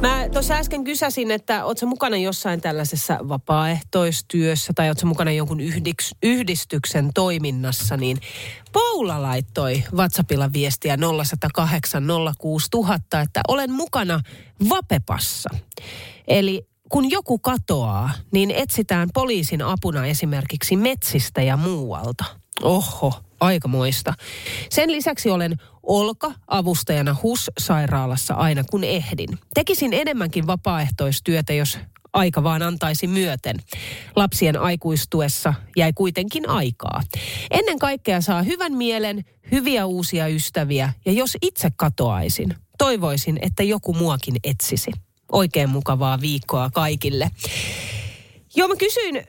Mä tuossa äsken kysäsin, että ootko mukana jossain tällaisessa vapaaehtoistyössä tai ootko mukana jonkun yhdiks, yhdistyksen toiminnassa, niin Paula laittoi WhatsAppilla viestiä 0108 06000, että olen mukana Vapepassa. Eli kun joku katoaa, niin etsitään poliisin apuna esimerkiksi metsistä ja muualta. Oho, aikamoista. Sen lisäksi olen olka-avustajana HUS-sairaalassa aina kun ehdin. Tekisin enemmänkin vapaaehtoistyötä, jos aika vaan antaisi myöten. Lapsien aikuistuessa jäi kuitenkin aikaa. Ennen kaikkea saa hyvän mielen, hyviä uusia ystäviä ja jos itse katoaisin, toivoisin, että joku muakin etsisi. Oikein mukavaa viikkoa kaikille. Joo, mä kysyin,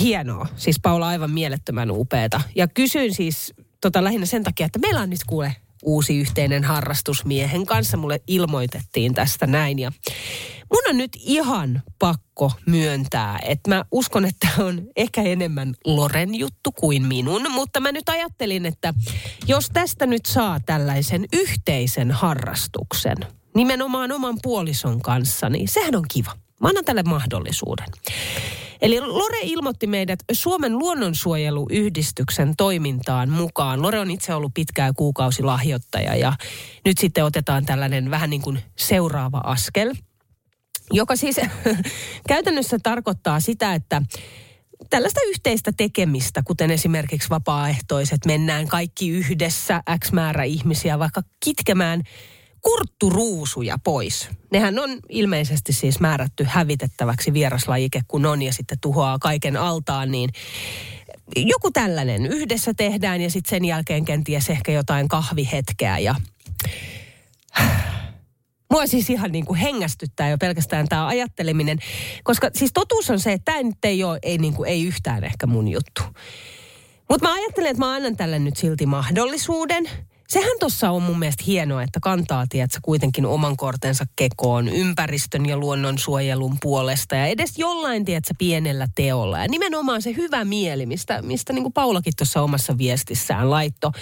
hienoa, siis Paula aivan mielettömän upeeta. Ja kysyin siis tota lähinnä sen takia, että meillä on nyt kuule uusi yhteinen harrastus miehen kanssa. Mulle ilmoitettiin tästä näin ja mun on nyt ihan pakko myöntää, että mä uskon, että on ehkä enemmän Loren juttu kuin minun, mutta mä nyt ajattelin, että jos tästä nyt saa tällaisen yhteisen harrastuksen, nimenomaan oman puolison kanssa, niin sehän on kiva. Mä annan tälle mahdollisuuden. Eli Lore ilmoitti meidät Suomen luonnonsuojeluyhdistyksen toimintaan mukaan. Lore on itse ollut pitkää kuukausilahjoittaja ja nyt sitten otetaan tällainen vähän niin kuin seuraava askel, joka siis käytännössä tarkoittaa sitä, että tällaista yhteistä tekemistä, kuten esimerkiksi vapaaehtoiset, mennään kaikki yhdessä, X määrä ihmisiä vaikka kitkemään kurtturuusuja pois. Nehän on ilmeisesti siis määrätty hävitettäväksi vieraslajike, kun on ja sitten tuhoaa kaiken altaan, niin joku tällainen yhdessä tehdään ja sitten sen jälkeen kenties ehkä jotain kahvihetkeä ja Mua siis ihan niin kuin hengästyttää jo pelkästään tämä ajatteleminen, koska siis totuus on se, että tämä nyt ei ole ei, niin kuin, ei yhtään ehkä mun juttu. Mutta mä ajattelen, että mä annan tälle nyt silti mahdollisuuden – Sehän tuossa on mun mielestä hienoa, että kantaa, tiedätkö, kuitenkin oman kortensa kekoon ympäristön ja luonnonsuojelun puolesta ja edes jollain, tiedätkö, pienellä teolla. Ja nimenomaan se hyvä mieli, mistä, mistä niin kuin Paulakin tuossa omassa viestissään laitto.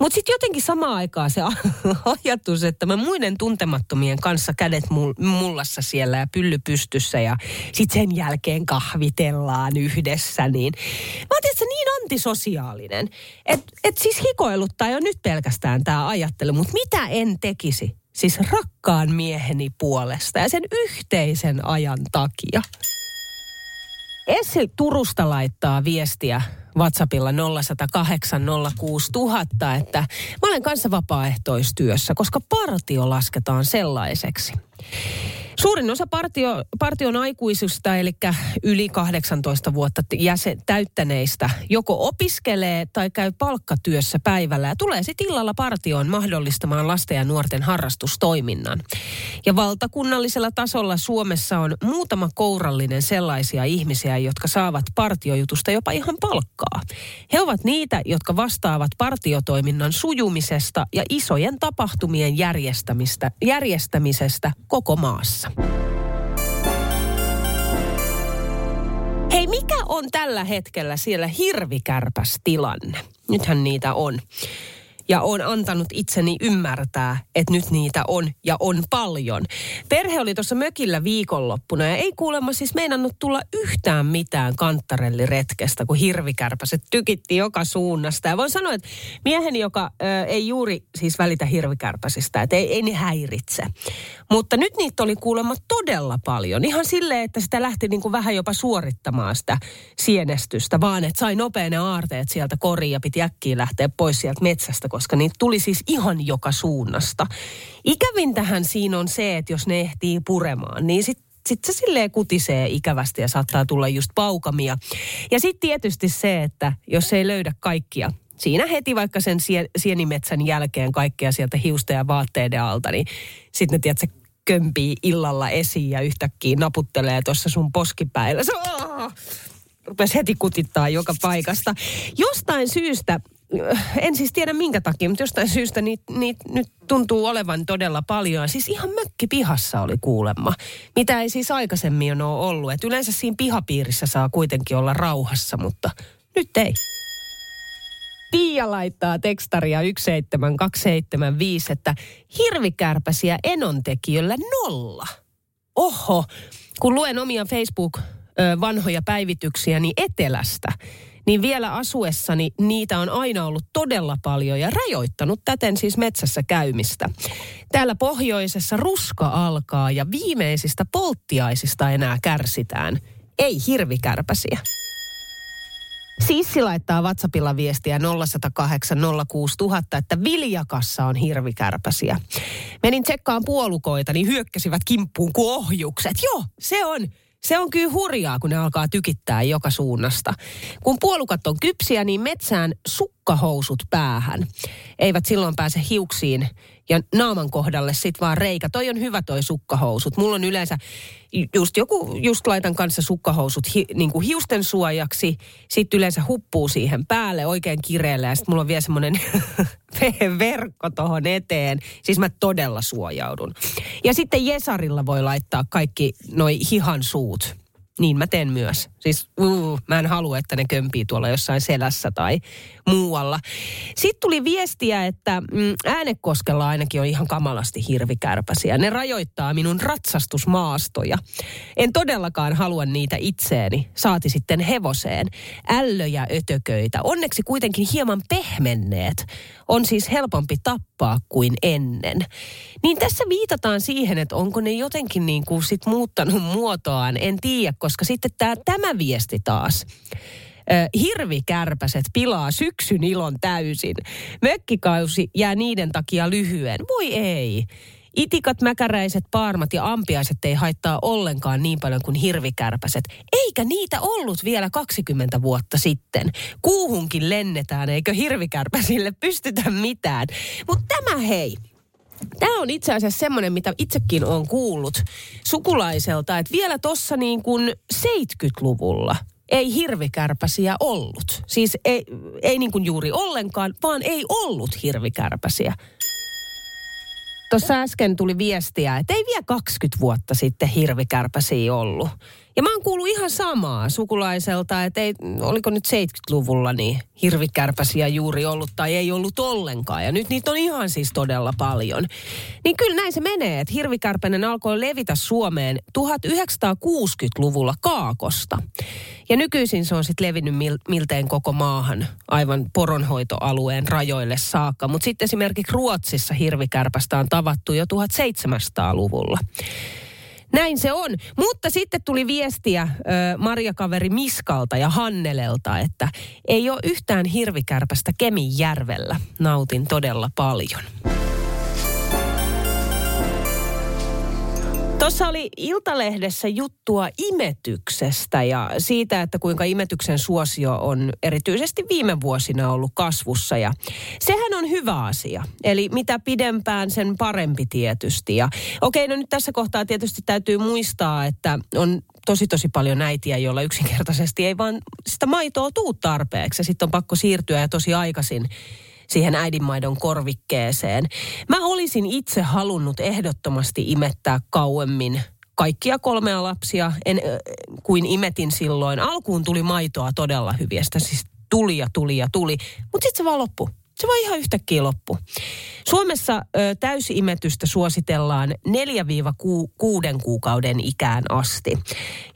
Mutta sitten jotenkin samaan aikaan se ajatus, että mä muiden tuntemattomien kanssa kädet mullassa siellä ja pylly pystyssä ja sitten sen jälkeen kahvitellaan yhdessä, niin mä oon tietysti niin antisosiaalinen, että et siis hikoiluttaa jo nyt pelkästään mieleen tämä ajattelu, mutta mitä en tekisi? Siis rakkaan mieheni puolesta ja sen yhteisen ajan takia. Essil Turusta laittaa viestiä WhatsAppilla 0108 06000, että mä olen kanssa vapaaehtoistyössä, koska partio lasketaan sellaiseksi. Suurin osa partio, partion aikuisista, eli yli 18 vuotta jäsen, täyttäneistä, joko opiskelee tai käy palkkatyössä päivällä ja tulee sitten illalla partioon mahdollistamaan lasten ja nuorten harrastustoiminnan. Ja valtakunnallisella tasolla Suomessa on muutama kourallinen sellaisia ihmisiä, jotka saavat partiojutusta jopa ihan palkkaa. He ovat niitä, jotka vastaavat partiotoiminnan sujumisesta ja isojen tapahtumien järjestämistä, järjestämisestä koko maassa. Hei, mikä on tällä hetkellä siellä hirvikärpästilanne? Nythän niitä on ja on antanut itseni ymmärtää, että nyt niitä on ja on paljon. Perhe oli tuossa mökillä viikonloppuna ja ei kuulemma siis meinannut tulla yhtään mitään kanttarelliretkestä, kun hirvikärpäset tykitti joka suunnasta. Ja voin sanoa, että mieheni, joka ö, ei juuri siis välitä hirvikärpäsistä, että ei, ei ne häiritse. Mutta nyt niitä oli kuulemma todella paljon. Ihan silleen, että sitä lähti niin kuin vähän jopa suorittamaan sitä sienestystä, vaan että sai nopean aarteet sieltä koriin ja piti äkkiä lähteä pois sieltä metsästä, niitä tuli siis ihan joka suunnasta. Ikävintähän siinä on se, että jos ne ehtii puremaan, niin sitten sitten se silleen kutisee ikävästi ja saattaa tulla just paukamia. Ja sitten tietysti se, että jos ei löydä kaikkia, siinä heti vaikka sen sienimetsän jälkeen kaikkea sieltä hiusta ja vaatteiden alta, niin sitten ne tiedät, se kömpii illalla esiin ja yhtäkkiä naputtelee tuossa sun poskipäillä. Se, rupesi heti kutittaa joka paikasta. Jostain syystä, en siis tiedä minkä takia, mutta jostain syystä niitä niit nyt tuntuu olevan todella paljon. Siis ihan mökki pihassa oli kuulemma, mitä ei siis aikaisemmin ole ollut. Et yleensä siinä pihapiirissä saa kuitenkin olla rauhassa, mutta nyt ei. Pia laittaa tekstaria 17275, että hirvikärpäsiä enontekijöllä nolla. Oho, kun luen omia Facebook-vanhoja päivityksiä niin etelästä, niin vielä asuessani niitä on aina ollut todella paljon ja rajoittanut täten siis metsässä käymistä. Täällä pohjoisessa ruska alkaa ja viimeisistä polttiaisista enää kärsitään. Ei hirvikärpäsiä. Sissi laittaa WhatsAppilla viestiä 0108 06000, että Viljakassa on hirvikärpäsiä. Menin tsekkaan puolukoita, niin hyökkäsivät kimppuun kuin ohjukset. Joo, se on. Se on kyllä hurjaa, kun ne alkaa tykittää joka suunnasta. Kun puolukat on kypsiä, niin metsään sukkahousut päähän. Eivät silloin pääse hiuksiin ja naaman kohdalle sit vaan reikä. Toi on hyvä toi sukkahousut. Mulla on yleensä just joku, just laitan kanssa sukkahousut hi, niin kuin hiusten suojaksi. Sitten yleensä huppuu siihen päälle oikein kireelle ja sitten mulla on vielä semmoinen verkko tuohon eteen. Siis mä todella suojaudun. Ja sitten Jesarilla voi laittaa kaikki noi hihan suut niin mä teen myös. Siis uh, mä en halua, että ne kömpii tuolla jossain selässä tai muualla. Sitten tuli viestiä, että mm, äänekoskella ainakin on ihan kamalasti hirvikärpäsiä. Ne rajoittaa minun ratsastusmaastoja. En todellakaan halua niitä itseeni, saati sitten hevoseen. Ällöjä ötököitä, onneksi kuitenkin hieman pehmenneet. On siis helpompi tappaa kuin ennen. Niin tässä viitataan siihen, että onko ne jotenkin niin kuin sit muuttanut muotoaan, en tiedä, sitten tää, tämä viesti taas hirvikärpäset pilaa syksyn ilon täysin. Mökkikausi jää niiden takia lyhyen. Voi ei. Itikat, mäkäräiset, paarmat ja ampiaiset ei haittaa ollenkaan niin paljon kuin hirvikärpäset. Eikä niitä ollut vielä 20 vuotta sitten. Kuuhunkin lennetään, eikö hirvikärpäsille pystytä mitään. Mutta tämä hei, Tämä on itse asiassa semmoinen, mitä itsekin olen kuullut sukulaiselta, että vielä tuossa niin kuin 70-luvulla ei hirvikärpäsiä ollut. Siis ei, ei niin kuin juuri ollenkaan, vaan ei ollut hirvikärpäsiä. Tuossa äsken tuli viestiä, että ei vielä 20 vuotta sitten hirvikärpäsiä ollut. Ja mä oon kuullut ihan samaa sukulaiselta, että ei, oliko nyt 70-luvulla niin hirvikärpäsiä juuri ollut tai ei ollut ollenkaan. Ja nyt niitä on ihan siis todella paljon. Niin kyllä näin se menee, että hirvikärpänen alkoi levitä Suomeen 1960-luvulla Kaakosta. Ja nykyisin se on sitten levinnyt mil, miltein koko maahan aivan poronhoitoalueen rajoille saakka. Mutta sitten esimerkiksi Ruotsissa hirvikärpästä on tavattu jo 1700-luvulla. Näin se on. Mutta sitten tuli viestiä ö, Marjakaveri Miskalta ja Hannelelta, että ei ole yhtään hirvikärpästä Kemijärvellä. Nautin todella paljon. Tuossa oli Iltalehdessä juttua imetyksestä ja siitä, että kuinka imetyksen suosio on erityisesti viime vuosina ollut kasvussa. Ja sehän on hyvä asia. Eli mitä pidempään, sen parempi tietysti. Ja okei, no nyt tässä kohtaa tietysti täytyy muistaa, että on tosi tosi paljon äitiä, joilla yksinkertaisesti ei vaan sitä maitoa tuu tarpeeksi. Sitten on pakko siirtyä ja tosi aikaisin siihen äidinmaidon korvikkeeseen. Mä olisin itse halunnut ehdottomasti imettää kauemmin kaikkia kolmea lapsia en, äh, kuin imetin silloin. Alkuun tuli maitoa todella hyviä, siis tuli ja tuli ja tuli, mutta sitten se vaan loppui. Se vaan ihan yhtäkkiä loppu. Suomessa ö, täysimetystä suositellaan 4-6 kuukauden ikään asti.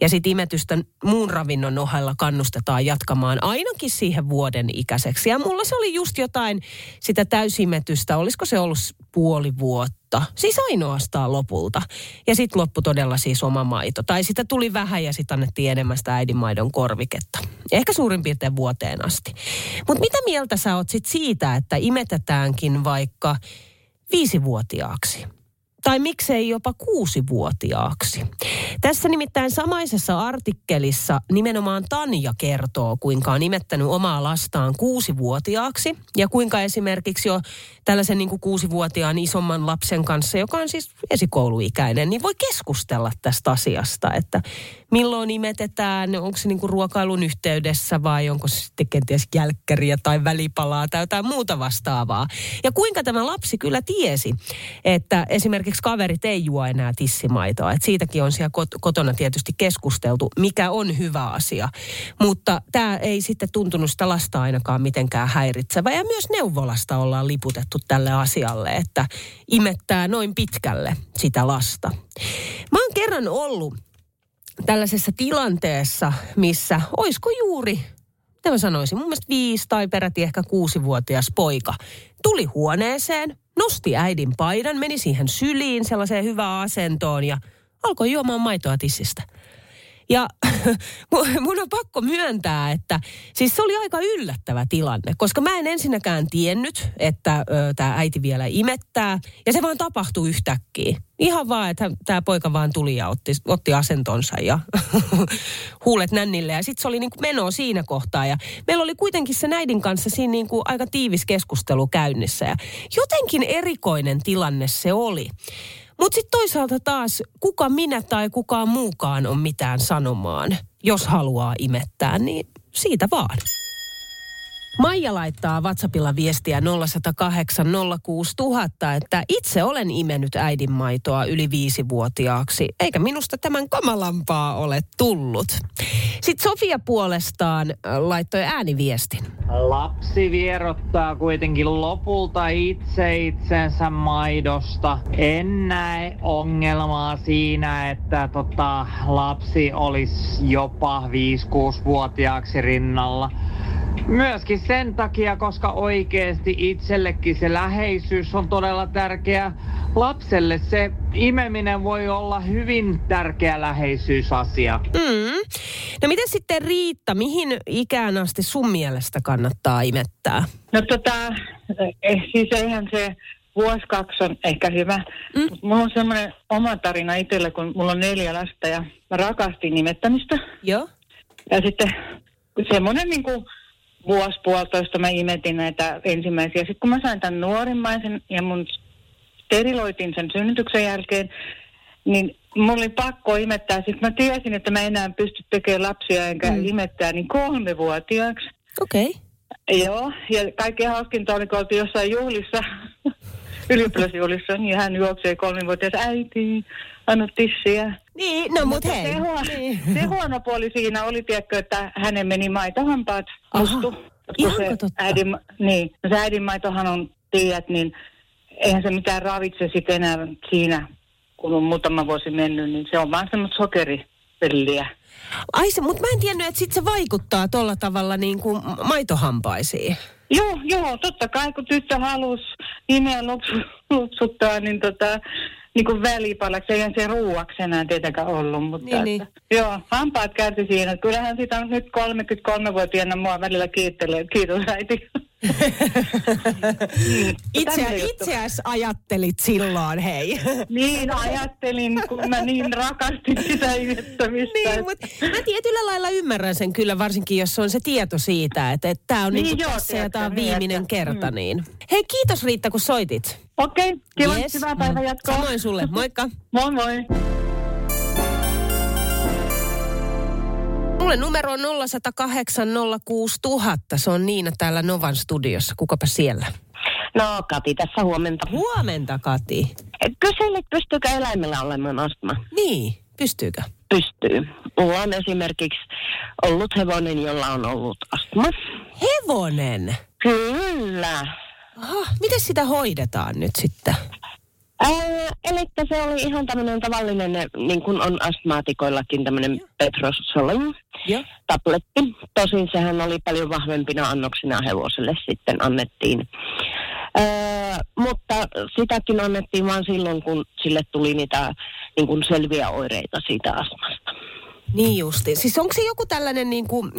Ja sitten imetystä muun ravinnon ohella kannustetaan jatkamaan ainakin siihen vuoden ikäiseksi. Ja mulla se oli just jotain sitä täysimetystä, olisiko se ollut puoli vuotta. Siis ainoastaan lopulta. Ja sitten loppu todella siis oma maito. Tai sitä tuli vähän ja sitten annettiin enemmän sitä äidinmaidon korviketta. Ehkä suurin piirtein vuoteen asti. Mutta mitä mieltä sä oot sit siitä, että imetetäänkin vaikka viisivuotiaaksi? Tai miksei jopa kuusivuotiaaksi. Tässä nimittäin samaisessa artikkelissa nimenomaan Tanja kertoo, kuinka on nimettänyt omaa lastaan kuusivuotiaaksi ja kuinka esimerkiksi jo tällaisen niin kuin kuusivuotiaan isomman lapsen kanssa, joka on siis esikouluikäinen, niin voi keskustella tästä asiasta, että milloin imetetään, onko se niin kuin ruokailun yhteydessä vai onko se sitten kenties jälkkäriä tai välipalaa tai jotain muuta vastaavaa. Ja kuinka tämä lapsi kyllä tiesi, että esimerkiksi kaverit ei juo enää tissimaitoa. Et siitäkin on siellä kotona tietysti keskusteltu, mikä on hyvä asia. Mutta tämä ei sitten tuntunut sitä lasta ainakaan mitenkään häiritsevä. Ja myös neuvolasta ollaan liputettu tälle asialle, että imettää noin pitkälle sitä lasta. Mä oon kerran ollut tällaisessa tilanteessa, missä oisko juuri, mitä mä sanoisin, mun mielestä viisi tai peräti ehkä kuusivuotias poika tuli huoneeseen, nosti äidin paidan, meni siihen syliin sellaiseen hyvään asentoon ja alkoi juomaan maitoa tissistä. Ja mun on pakko myöntää, että siis se oli aika yllättävä tilanne, koska mä en ensinnäkään tiennyt, että tämä äiti vielä imettää. Ja se vaan tapahtui yhtäkkiä. Ihan vaan, että tämä poika vaan tuli ja otti, otti asentonsa ja huulet nännille. Ja sitten se oli niinku meno siinä kohtaa. Ja meillä oli kuitenkin se näidin kanssa siinä niinku aika tiivis keskustelu käynnissä. Ja jotenkin erikoinen tilanne se oli. Mutta sitten toisaalta taas, kuka minä tai kukaan muukaan on mitään sanomaan, jos haluaa imettää, niin siitä vaan. Maija laittaa WhatsAppilla viestiä 0108 06000, että itse olen imennyt äidinmaitoa yli viisivuotiaaksi, eikä minusta tämän kamalampaa ole tullut. Sitten Sofia puolestaan äh, laittoi ääniviestin. Lapsi vierottaa kuitenkin lopulta itse itsensä maidosta. En näe ongelmaa siinä, että tota, lapsi olisi jopa 5-6-vuotiaaksi rinnalla Myöskin sen takia, koska oikeasti itsellekin se läheisyys on todella tärkeä. Lapselle se imeminen voi olla hyvin tärkeä läheisyysasia. Mm. No miten sitten Riitta, mihin ikään asti sun mielestä kannattaa imettää? No tota, eh, siis eihän se vuosi kaksi on ehkä hyvä. Mm. Mulla on semmoinen oma tarina itsellä, kun mulla on neljä lasta ja mä rakastin nimettämistä. Joo. Ja sitten semmoinen niin kuin vuosi puolitoista mä imetin näitä ensimmäisiä. Sitten kun mä sain tämän nuorimmaisen ja mun steriloitin sen synnytyksen jälkeen, niin mulla oli pakko imettää. Sitten mä tiesin, että mä enää pysty tekemään lapsia enkä mm. imettää niin kolmevuotiaaksi. Okei. Okay. Joo, ja kaikkein hauskinta oli, kun oltiin jossain juhlissa, ylioppilasjuhlissa, niin hän juoksee kolmivuotias äiti, anna tissiä. Niin, no mut hei. Se, huono, niin. se huono puoli siinä oli, tiedätkö, että hänen meni maitohampaat mustu. Ihanko totta? Äidin, niin, no se äidinmaitohan on, tiedät, niin eihän se mitään ravitse sitten enää siinä, kun on muutama vuosi mennyt, niin se on vaan semmoista sokeripelliä. Ai se, mutta mä en tiennyt, että sit se vaikuttaa tuolla tavalla niin kuin maitohampaisiin. Joo, joo, totta kai kun tyttö halusi nimeä lupsuttaa, niin tota, niin kuin välipalaksi, eihän se ruuaksi enää tietenkään ollut. Mutta niin, niin. Että, joo, hampaat kärsi siinä. Kyllähän sitä on nyt 33-vuotiaana mua välillä kiittelee. Kiitos äiti. Itse, itseäsi ajattelit silloin, hei. niin ajattelin, kun mä niin rakastin sitä imettämistä. Niin, mutta mä tietyllä lailla ymmärrän sen kyllä, varsinkin jos on se tieto siitä, että, että tämä on niin, niin tässä ja tämä on niin, viimeinen niin, kerta. Mm. Niin. Hei, kiitos Riitta, kun soitit. Okei, okay, kiva, yes. hyvää päivää jatkoa. Samoin sulle, moikka. moi moi. Mulle numero on 0108 06000. Se on Niina täällä Novan studiossa. Kukapa siellä? No Kati tässä huomenta. Huomenta Kati. Kyselit, pystyykö eläimellä olemaan astma? Niin, pystyykö? Pystyy. Mulla on esimerkiksi ollut hevonen, jolla on ollut astma. Hevonen? Kyllä. Aha, miten sitä hoidetaan nyt sitten? Äh, eli se oli ihan tämmöinen tavallinen, niin kuin on astmaatikoillakin tämmöinen petrosolem tabletti. Tosin sehän oli paljon vahvempina annoksina hevoselle sitten annettiin. Äh, mutta sitäkin annettiin vain silloin, kun sille tuli niitä niin kuin selviä oireita siitä astmasta. Niin justi. Siis onko se joku tällainen niin kuin,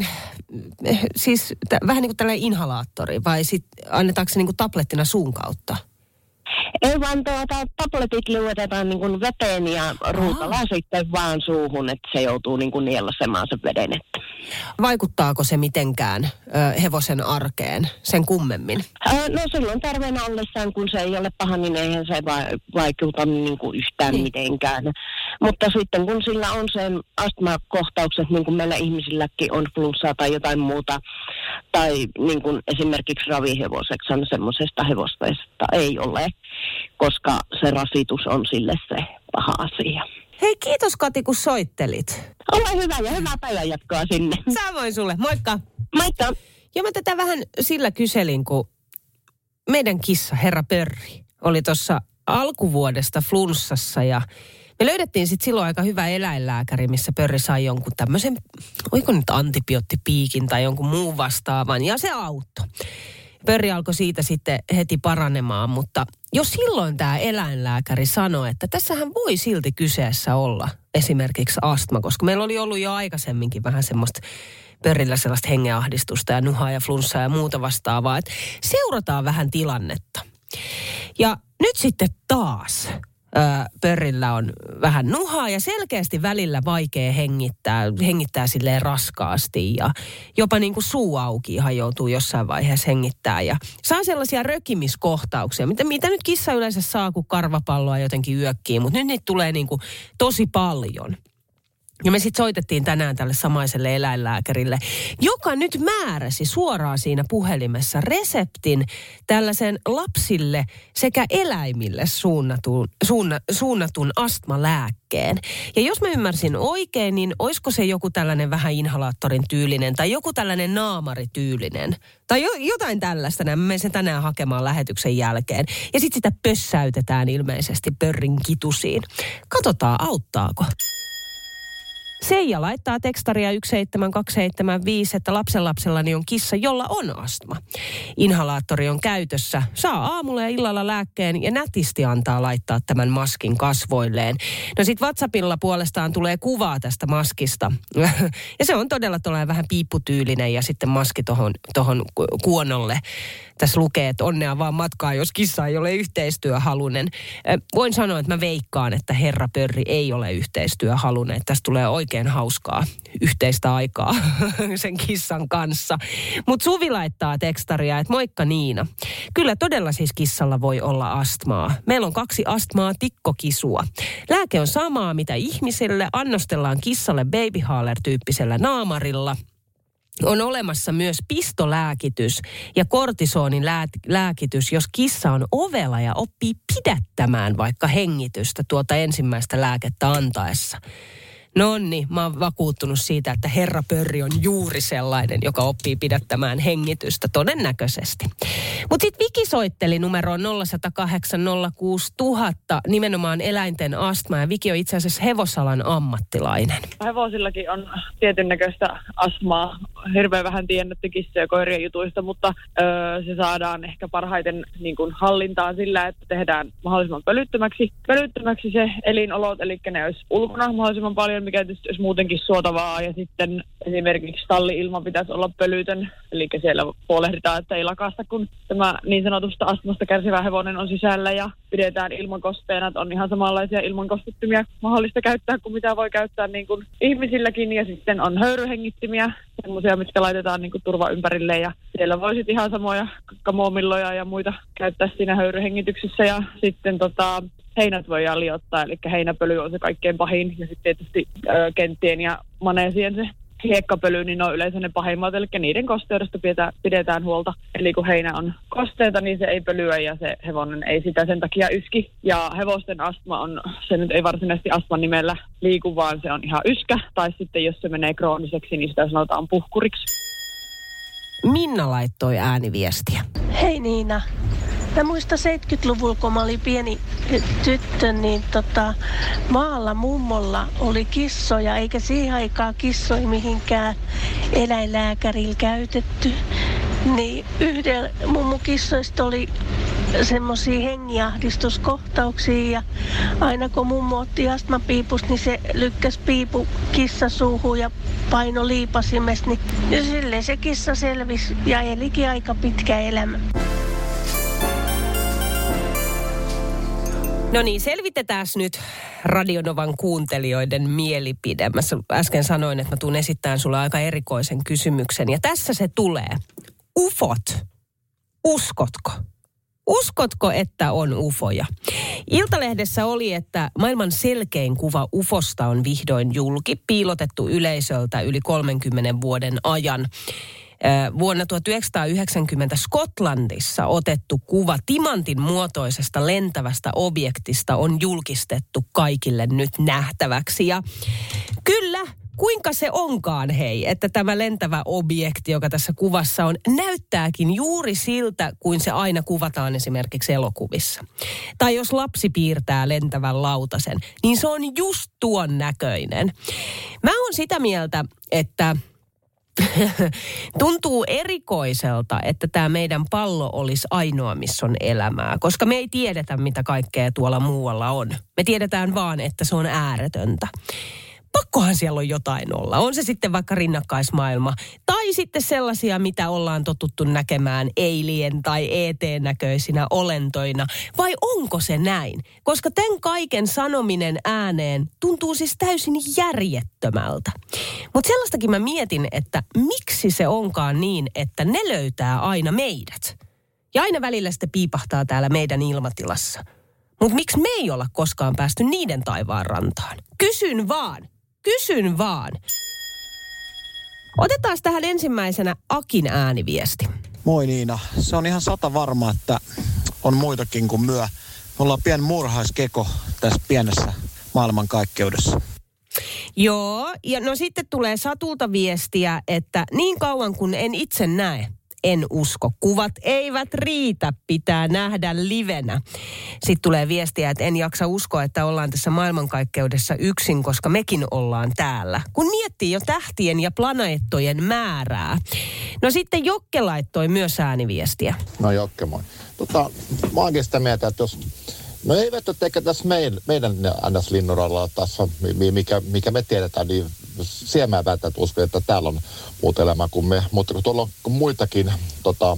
siis t- vähän niin kuin tällainen inhalaattori vai sit annetaanko se niin kuin tablettina suun kautta? Ei vaan tuota, tabletit lyötetään niin kuin veteen ja ruutalla sitten vaan suuhun, että se joutuu niin kuin nielosemaan sen veden. Että. Vaikuttaako se mitenkään ö, hevosen arkeen sen kummemmin? Ää, no silloin terveenä ollessaan, kun se ei ole paha, niin eihän se va- vaikuta niin kuin yhtään niin. mitenkään. Mutta sitten kun sillä on sen astmakohtaukset, niin kuin meillä ihmisilläkin on flunssaa tai jotain muuta, tai niin kuin esimerkiksi ravihevoseksi on semmoisesta hevosteesta ei ole, koska se rasitus on sille se paha asia. Hei, kiitos Kati, kun soittelit. Ole hyvä ja hyvää päivän jatkoa sinne. Samoin sulle, moikka. Moikka. Ja mä tätä vähän sillä kyselin, kun meidän kissa, herra Pörri, oli tuossa alkuvuodesta flunssassa ja me löydettiin sitten silloin aika hyvä eläinlääkäri, missä Pörri sai jonkun tämmöisen, oiko nyt antibioottipiikin tai jonkun muun vastaavan, ja se auttoi. Pörri alkoi siitä sitten heti paranemaan, mutta jo silloin tämä eläinlääkäri sanoi, että tässähän voi silti kyseessä olla esimerkiksi astma, koska meillä oli ollut jo aikaisemminkin vähän semmoista pörrillä sellaista hengeahdistusta ja nuhaa ja flunssaa ja muuta vastaavaa. Että seurataan vähän tilannetta. Ja nyt sitten taas pörrillä on vähän nuhaa ja selkeästi välillä vaikea hengittää, hengittää silleen raskaasti ja jopa niin kuin suu auki ihan joutuu jossain vaiheessa hengittää ja saa sellaisia rökimiskohtauksia, mitä, mitä nyt kissa yleensä saa, kun karvapalloa jotenkin yökkii, mutta nyt niitä tulee niin kuin tosi paljon. Ja me sitten soitettiin tänään tälle samaiselle eläinlääkärille, joka nyt määräsi suoraan siinä puhelimessa reseptin tällaisen lapsille sekä eläimille suunnatun, suunna, suunnatun astmalääkkeen. Ja jos mä ymmärsin oikein, niin olisiko se joku tällainen vähän inhalaattorin tyylinen tai joku tällainen naamarityylinen tai jo, jotain tällaista. Mä menen sen tänään hakemaan lähetyksen jälkeen. Ja sitten sitä pössäytetään ilmeisesti pörrin kitusiin. Katsotaan, auttaako. Seija laittaa tekstaria 17275, että lapsenlapsellani on kissa, jolla on astma. Inhalaattori on käytössä. Saa aamulla ja illalla lääkkeen ja nätisti antaa laittaa tämän maskin kasvoilleen. No sit WhatsAppilla puolestaan tulee kuvaa tästä maskista. ja se on todella tuollainen vähän piipputyylinen ja sitten maski tohon, tohon kuonolle. Tässä lukee, että onnea vaan matkaa, jos kissa ei ole yhteistyöhalunen. Voin sanoa, että mä veikkaan, että herra Pörri ei ole yhteistyöhalunen. Tästä tulee oikein hauskaa yhteistä aikaa sen kissan kanssa. Mutta Suvi laittaa tekstaria, että moikka Niina. Kyllä todella siis kissalla voi olla astmaa. Meillä on kaksi astmaa tikkokisua. Lääke on samaa mitä ihmisille. Annostellaan kissalle baby tyyppisellä naamarilla – on olemassa myös pistolääkitys ja kortisonin lääkitys, jos kissa on ovela ja oppii pidättämään vaikka hengitystä tuota ensimmäistä lääkettä antaessa. No niin, mä oon vakuuttunut siitä, että herra Pörri on juuri sellainen, joka oppii pidättämään hengitystä todennäköisesti. Mutta sitten Viki soitteli numeroon 0806000 nimenomaan eläinten astma ja Viki on itse asiassa hevosalan ammattilainen. Hevosillakin on tietyn näköistä astmaa. Hirveän vähän tiedetty kissa- ja koirien jutuista, mutta öö, se saadaan ehkä parhaiten niin kuin hallintaan sillä, että tehdään mahdollisimman pölyttömäksi, pölyttömäksi se elinolot, eli ne olisi ulkona mahdollisimman paljon mikä tietysti olisi muutenkin suotavaa. Ja sitten esimerkiksi talli-ilma pitäisi olla pölytön, eli siellä huolehditaan, että ei lakasta, kun tämä niin sanotusta astmasta kärsivä hevonen on sisällä ja pidetään ilmankosteena, että on ihan samanlaisia ilmankostuttimia mahdollista käyttää kuin mitä voi käyttää niin kuin ihmisilläkin. Ja sitten on höyryhengittimiä, semmoisia, mitkä laitetaan niin kuin turva ympärille ja siellä voisit ihan samoja kamoomilloja ja muita käyttää siinä höyryhengityksessä ja sitten tota, heinät voidaan liottaa, eli heinäpöly on se kaikkein pahin, ja sitten tietysti ö, kenttien ja maneesien se hiekkapöly, niin ne on yleensä ne pahimmat, eli niiden kosteudesta pidetään, pidetään huolta. Eli kun heinä on kosteita, niin se ei pölyä ja se hevonen ei sitä sen takia yski. Ja hevosten astma on, se nyt ei varsinaisesti astman nimellä liiku, vaan se on ihan yskä. Tai sitten jos se menee krooniseksi, niin sitä sanotaan puhkuriksi. Minna laittoi ääniviestiä. Hei Niina, Mä muistan 70-luvulla, kun mä olin pieni tyttö, niin tota, maalla mummolla oli kissoja, eikä siihen aikaan kissoja mihinkään eläinlääkärillä käytetty. Niin yhdellä mummu kissoista oli semmoisia hengiahdistuskohtauksia ja aina kun mummo otti astmapiipus, niin se lykkäsi piipu kissa suuhun ja paino liipasimessa, niin silleen se kissa selvisi ja elikin aika pitkä elämä. No niin, selvitetään nyt Radionovan kuuntelijoiden mielipide. Mä äsken sanoin, että mä tuun esittämään sulle aika erikoisen kysymyksen. Ja tässä se tulee. Ufot. Uskotko? Uskotko, että on ufoja? Iltalehdessä oli, että maailman selkein kuva ufosta on vihdoin julki, piilotettu yleisöltä yli 30 vuoden ajan. Vuonna 1990 Skotlannissa otettu kuva timantin muotoisesta lentävästä objektista on julkistettu kaikille nyt nähtäväksi. Ja kyllä, kuinka se onkaan hei, että tämä lentävä objekti, joka tässä kuvassa on, näyttääkin juuri siltä, kuin se aina kuvataan esimerkiksi elokuvissa. Tai jos lapsi piirtää lentävän lautasen, niin se on just tuon näköinen. Mä oon sitä mieltä, että Tuntuu erikoiselta, että tämä meidän pallo olisi ainoa, missä on elämää, koska me ei tiedetä, mitä kaikkea tuolla muualla on. Me tiedetään vaan, että se on ääretöntä pakkohan siellä on jotain olla. On se sitten vaikka rinnakkaismaailma tai sitten sellaisia, mitä ollaan totuttu näkemään eilien tai ET-näköisinä olentoina. Vai onko se näin? Koska tämän kaiken sanominen ääneen tuntuu siis täysin järjettömältä. Mutta sellaistakin mä mietin, että miksi se onkaan niin, että ne löytää aina meidät. Ja aina välillä sitten piipahtaa täällä meidän ilmatilassa. Mutta miksi me ei olla koskaan päästy niiden taivaan rantaan? Kysyn vaan. Kysyn vaan. Otetaan tähän ensimmäisenä Akin ääniviesti. Moi Niina. Se on ihan sata varma, että on muitakin kuin myö. Me ollaan pien murhaiskeko tässä pienessä maailmankaikkeudessa. Joo, ja no sitten tulee Satulta viestiä, että niin kauan kun en itse näe, en usko. Kuvat eivät riitä, pitää nähdä livenä. Sitten tulee viestiä, että en jaksa uskoa, että ollaan tässä maailmankaikkeudessa yksin, koska mekin ollaan täällä. Kun miettii jo tähtien ja planeettojen määrää. No sitten Jokke laittoi myös ääniviestiä. No Jokke, moi. Tota, mä oon sitä mieltä, että jos No eivät ole ehkä tässä meidän, meidän NS-linnuralla tässä, mikä, mikä me tiedetään, niin siellä mä väitän, että uskon, että täällä on muuta elämää kuin me. Mutta kun tuolla on muitakin tota,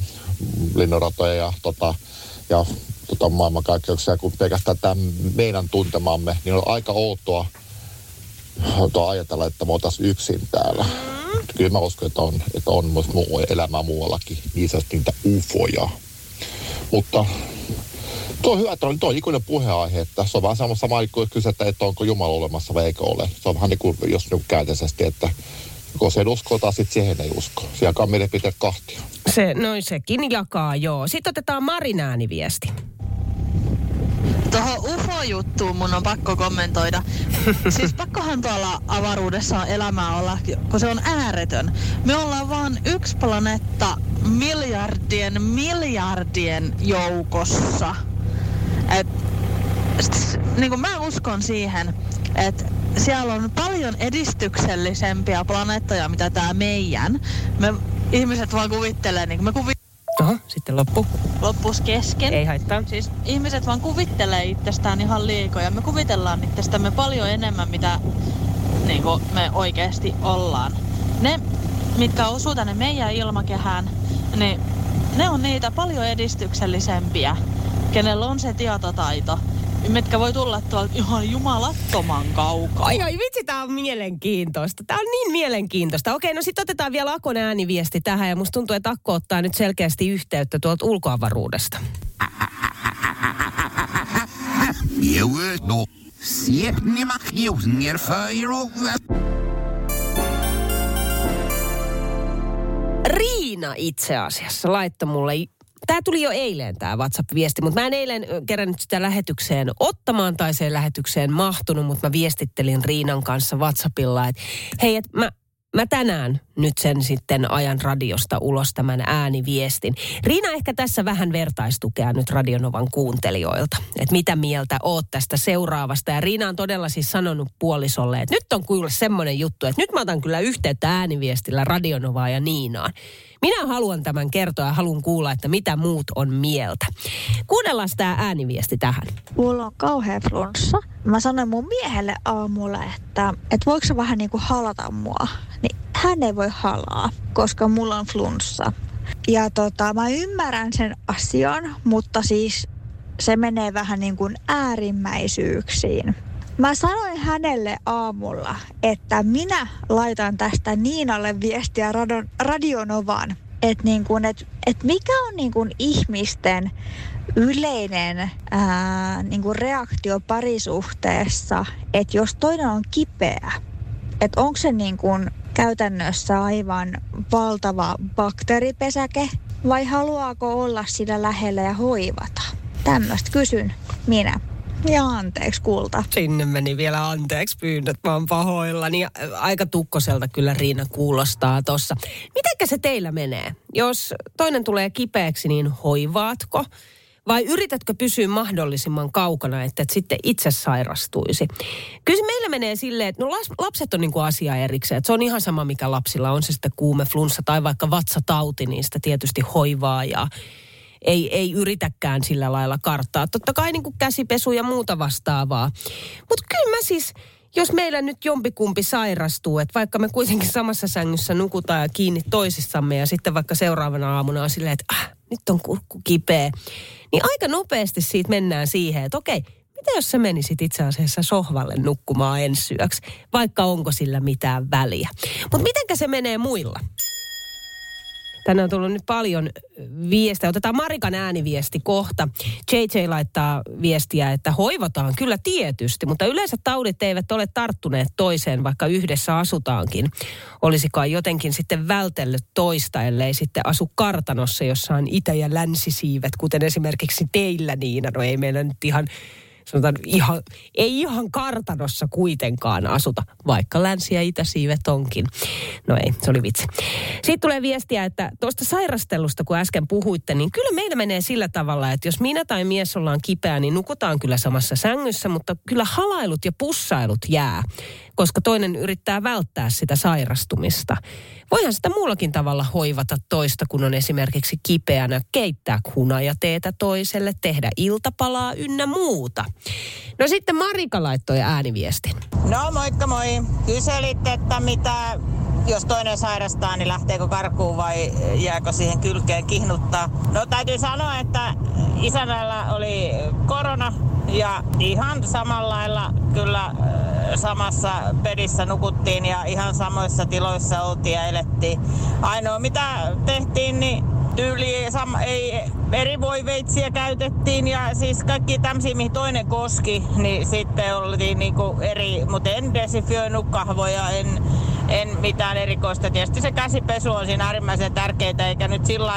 linnuratoja ja, tota, ja tota, maailmankaikkeuksia kuin pelkästään tämä meidän tuntemamme, niin on aika outoa ajatella, että me oltaisiin yksin täällä. Kyllä mä uskon, että on, että on myös muu elämää muuallakin, niin niitä ufoja. Mutta Tuo on hyvä, että on, tuo on ikuinen puheenaihe, että se on vähän sama, sama kuin kysyä, että, että onko Jumala olemassa vai eikö ole. Se on vähän niin kuin, jos niin käänteisesti, että kun sen uskoo, tai sitten siihen ei usko. Se jakaa mielipiteet kahtia. Se, noin sekin jakaa, joo. Sitten otetaan Marin ääniviesti. Tuohon UFO-juttuun mun on pakko kommentoida. siis pakkohan tuolla avaruudessa on elämää olla, kun se on ääretön. Me ollaan vaan yksi planeetta miljardien miljardien joukossa. Et, niin kuin mä uskon siihen, että siellä on paljon edistyksellisempiä planeettoja, mitä tämä meidän. Me ihmiset vaan kuvittelee, niin kuin me kuvittelee Oho, sitten loppu. Loppus kesken. Ei haittaa. Siis ihmiset vaan kuvittelee itsestään ihan liikoja. Me kuvitellaan itsestämme paljon enemmän, mitä niin kuin me oikeasti ollaan. Ne, mitkä osuu tänne meidän ilmakehään, niin ne on niitä paljon edistyksellisempiä, kenellä on se tietotaito mitkä voi tulla tuolta ihan jumalattoman kaukaa. Ai ai vitsi, tää on mielenkiintoista. Tää on niin mielenkiintoista. Okei, no sitten otetaan vielä Akon ääniviesti tähän ja musta tuntuu, että Akko ottaa nyt selkeästi yhteyttä tuolta ulkoavaruudesta. Riina itse asiassa laittoi mulle Tämä tuli jo eilen tämä WhatsApp-viesti, mutta mä en eilen kerännyt sitä lähetykseen ottamaan tai sen lähetykseen mahtunut, mutta mä viestittelin Riinan kanssa WhatsAppilla, että hei, että mä, mä tänään nyt sen sitten ajan radiosta ulos tämän ääniviestin. Riina ehkä tässä vähän vertaistukea nyt Radionovan kuuntelijoilta, että mitä mieltä oot tästä seuraavasta. Ja Riina on todella siis sanonut puolisolle, että nyt on kyllä semmoinen juttu, että nyt mä otan kyllä yhteyttä ääniviestillä Radionovaa ja Niinaan. Minä haluan tämän kertoa ja haluan kuulla, että mitä muut on mieltä. Kuunnellaan tämä ääniviesti tähän. Mulla on kauhea flunssa. Mä sanoin mun miehelle aamulla, että, että voiko se vähän niin kuin halata mua. Niin hän ei voi halaa, koska mulla on flunssa. Ja tota, mä ymmärrän sen asian, mutta siis se menee vähän niin kuin äärimmäisyyksiin. Mä sanoin hänelle aamulla, että minä laitan tästä Niinalle viestiä radon, Radionovaan, että niin et, et mikä on niin kuin ihmisten yleinen ää, niin kuin reaktio parisuhteessa, että jos toinen on kipeä, että onko se niin kuin käytännössä aivan valtava bakteeripesäke vai haluaako olla sitä lähellä ja hoivata? Tämmöistä kysyn minä. Ja anteeksi kulta. Sinne meni vielä anteeksi pyynnöt, mä oon pahoillani. Aika tukkoselta kyllä Riina kuulostaa tossa. Mitenkä se teillä menee? Jos toinen tulee kipeäksi, niin hoivaatko? Vai yritätkö pysyä mahdollisimman kaukana, että et sitten itse sairastuisi? Kyllä se meillä menee silleen, että no lapset on niin kuin asia erikseen. Että se on ihan sama, mikä lapsilla on se sitten kuume, flunssa tai vaikka vatsatauti, niin sitä tietysti hoivaa ja ei, ei yritäkään sillä lailla karttaa. Totta kai niin kuin käsipesu ja muuta vastaavaa. Mutta kyllä mä siis, jos meillä nyt jompikumpi sairastuu, että vaikka me kuitenkin samassa sängyssä nukutaan ja kiinni toisissamme ja sitten vaikka seuraavana aamuna on silleen, että ah, nyt on kurkku kipeä, niin aika nopeasti siitä mennään siihen, että okei, mitä jos sä menisit itse asiassa sohvalle nukkumaan ensi yöksi, vaikka onko sillä mitään väliä. Mutta mitenkä se menee muilla? Tänne on tullut nyt paljon viestejä. Otetaan Marikan ääniviesti kohta. JJ laittaa viestiä, että hoivataan kyllä tietysti, mutta yleensä taudit eivät ole tarttuneet toiseen, vaikka yhdessä asutaankin. Olisikaan jotenkin sitten vältellyt toista, ellei sitten asu kartanossa, jossa on itä- ja länsisiivet, kuten esimerkiksi teillä Niina. No ei meillä nyt ihan sanotaan ihan, ei ihan kartanossa kuitenkaan asuta, vaikka länsi- ja itäsiivet onkin. No ei, se oli vitsi. Sitten tulee viestiä, että tuosta sairastelusta, kun äsken puhuitte, niin kyllä meillä menee sillä tavalla, että jos minä tai mies ollaan kipeä, niin nukutaan kyllä samassa sängyssä, mutta kyllä halailut ja pussailut jää koska toinen yrittää välttää sitä sairastumista. Voihan sitä muullakin tavalla hoivata toista, kun on esimerkiksi kipeänä, keittää hunajateetä toiselle, tehdä iltapalaa ynnä muuta. No sitten Marika laittoi ääniviestin. No moikka moi. Kyselit, että mitä jos toinen sairastaa, niin lähteekö karkuun vai jääkö siihen kylkeen kihnuttaa? No täytyy sanoa, että isännällä oli korona ja ihan samalla lailla kyllä samassa pedissä nukuttiin ja ihan samoissa tiloissa oltiin ja elettiin. Ainoa mitä tehtiin, niin tyyli sam- ei, eri voiveitsiä käytettiin ja siis kaikki tämmöisiä, mihin toinen koski, niin sitten oltiin niinku eri, mutta en desifioinut kahvoja, en, en mitään erikoista. Tietysti se käsipesu on siinä äärimmäisen tärkeää, eikä nyt sillä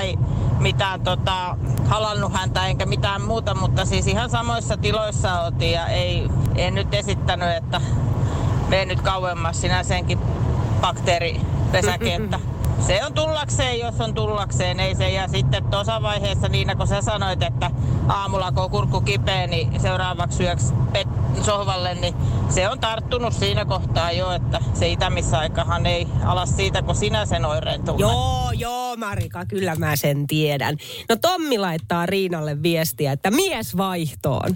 mitään tota, halannut häntä enkä mitään muuta, mutta siis ihan samoissa tiloissa oltiin ja ei, en nyt esittänyt, että mene nyt kauemmas sinä senkin bakteeripesäkettä. Se on tullakseen, jos on tullakseen, ei se. Ja sitten tuossa vaiheessa, niin kun sä sanoit, että aamulla kun kurkku kipeä, niin seuraavaksi yöksi pet- sohvalle, niin se on tarttunut siinä kohtaa jo, että se itämisaikahan ei ala siitä, kun sinä sen oireen tunnet. Joo, joo Marika, kyllä mä sen tiedän. No Tommi laittaa Riinalle viestiä, että mies vaihtoon.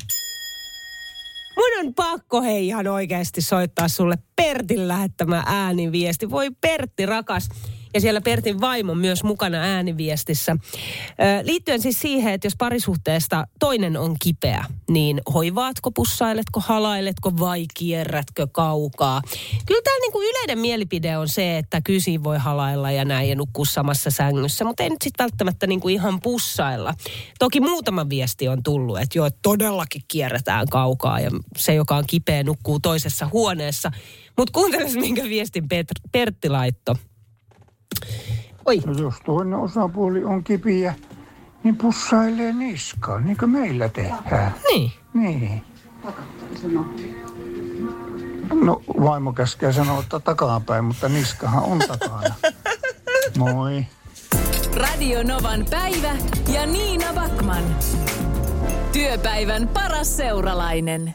Mun on pakko hei ihan oikeasti soittaa sulle Pertin lähettämä ääniviesti. Voi Pertti rakas ja siellä Pertin vaimo myös mukana ääniviestissä. Liittyen siis siihen, että jos parisuhteesta toinen on kipeä, niin hoivaatko, pussailetko, halailetko vai kierrätkö kaukaa? Kyllä tämä niinku yleinen mielipide on se, että kysi voi halailla ja näin ja nukkua samassa sängyssä, mutta ei nyt sitten välttämättä niinku ihan pussailla. Toki muutama viesti on tullut, että joo, todellakin kierretään kaukaa ja se, joka on kipeä, nukkuu toisessa huoneessa. Mutta kuunteles, minkä viestin Pet- Pertti laittoi. Oi. No jos toinen osapuoli on kipiä, niin pussailee niskaan, niin kuin meillä tehdään. Niin. Niin. No vaimo käskee sanoa, että takapäin, mutta niskahan on takana. Moi. Radio Novan päivä ja Niina Backman. Työpäivän paras seuralainen.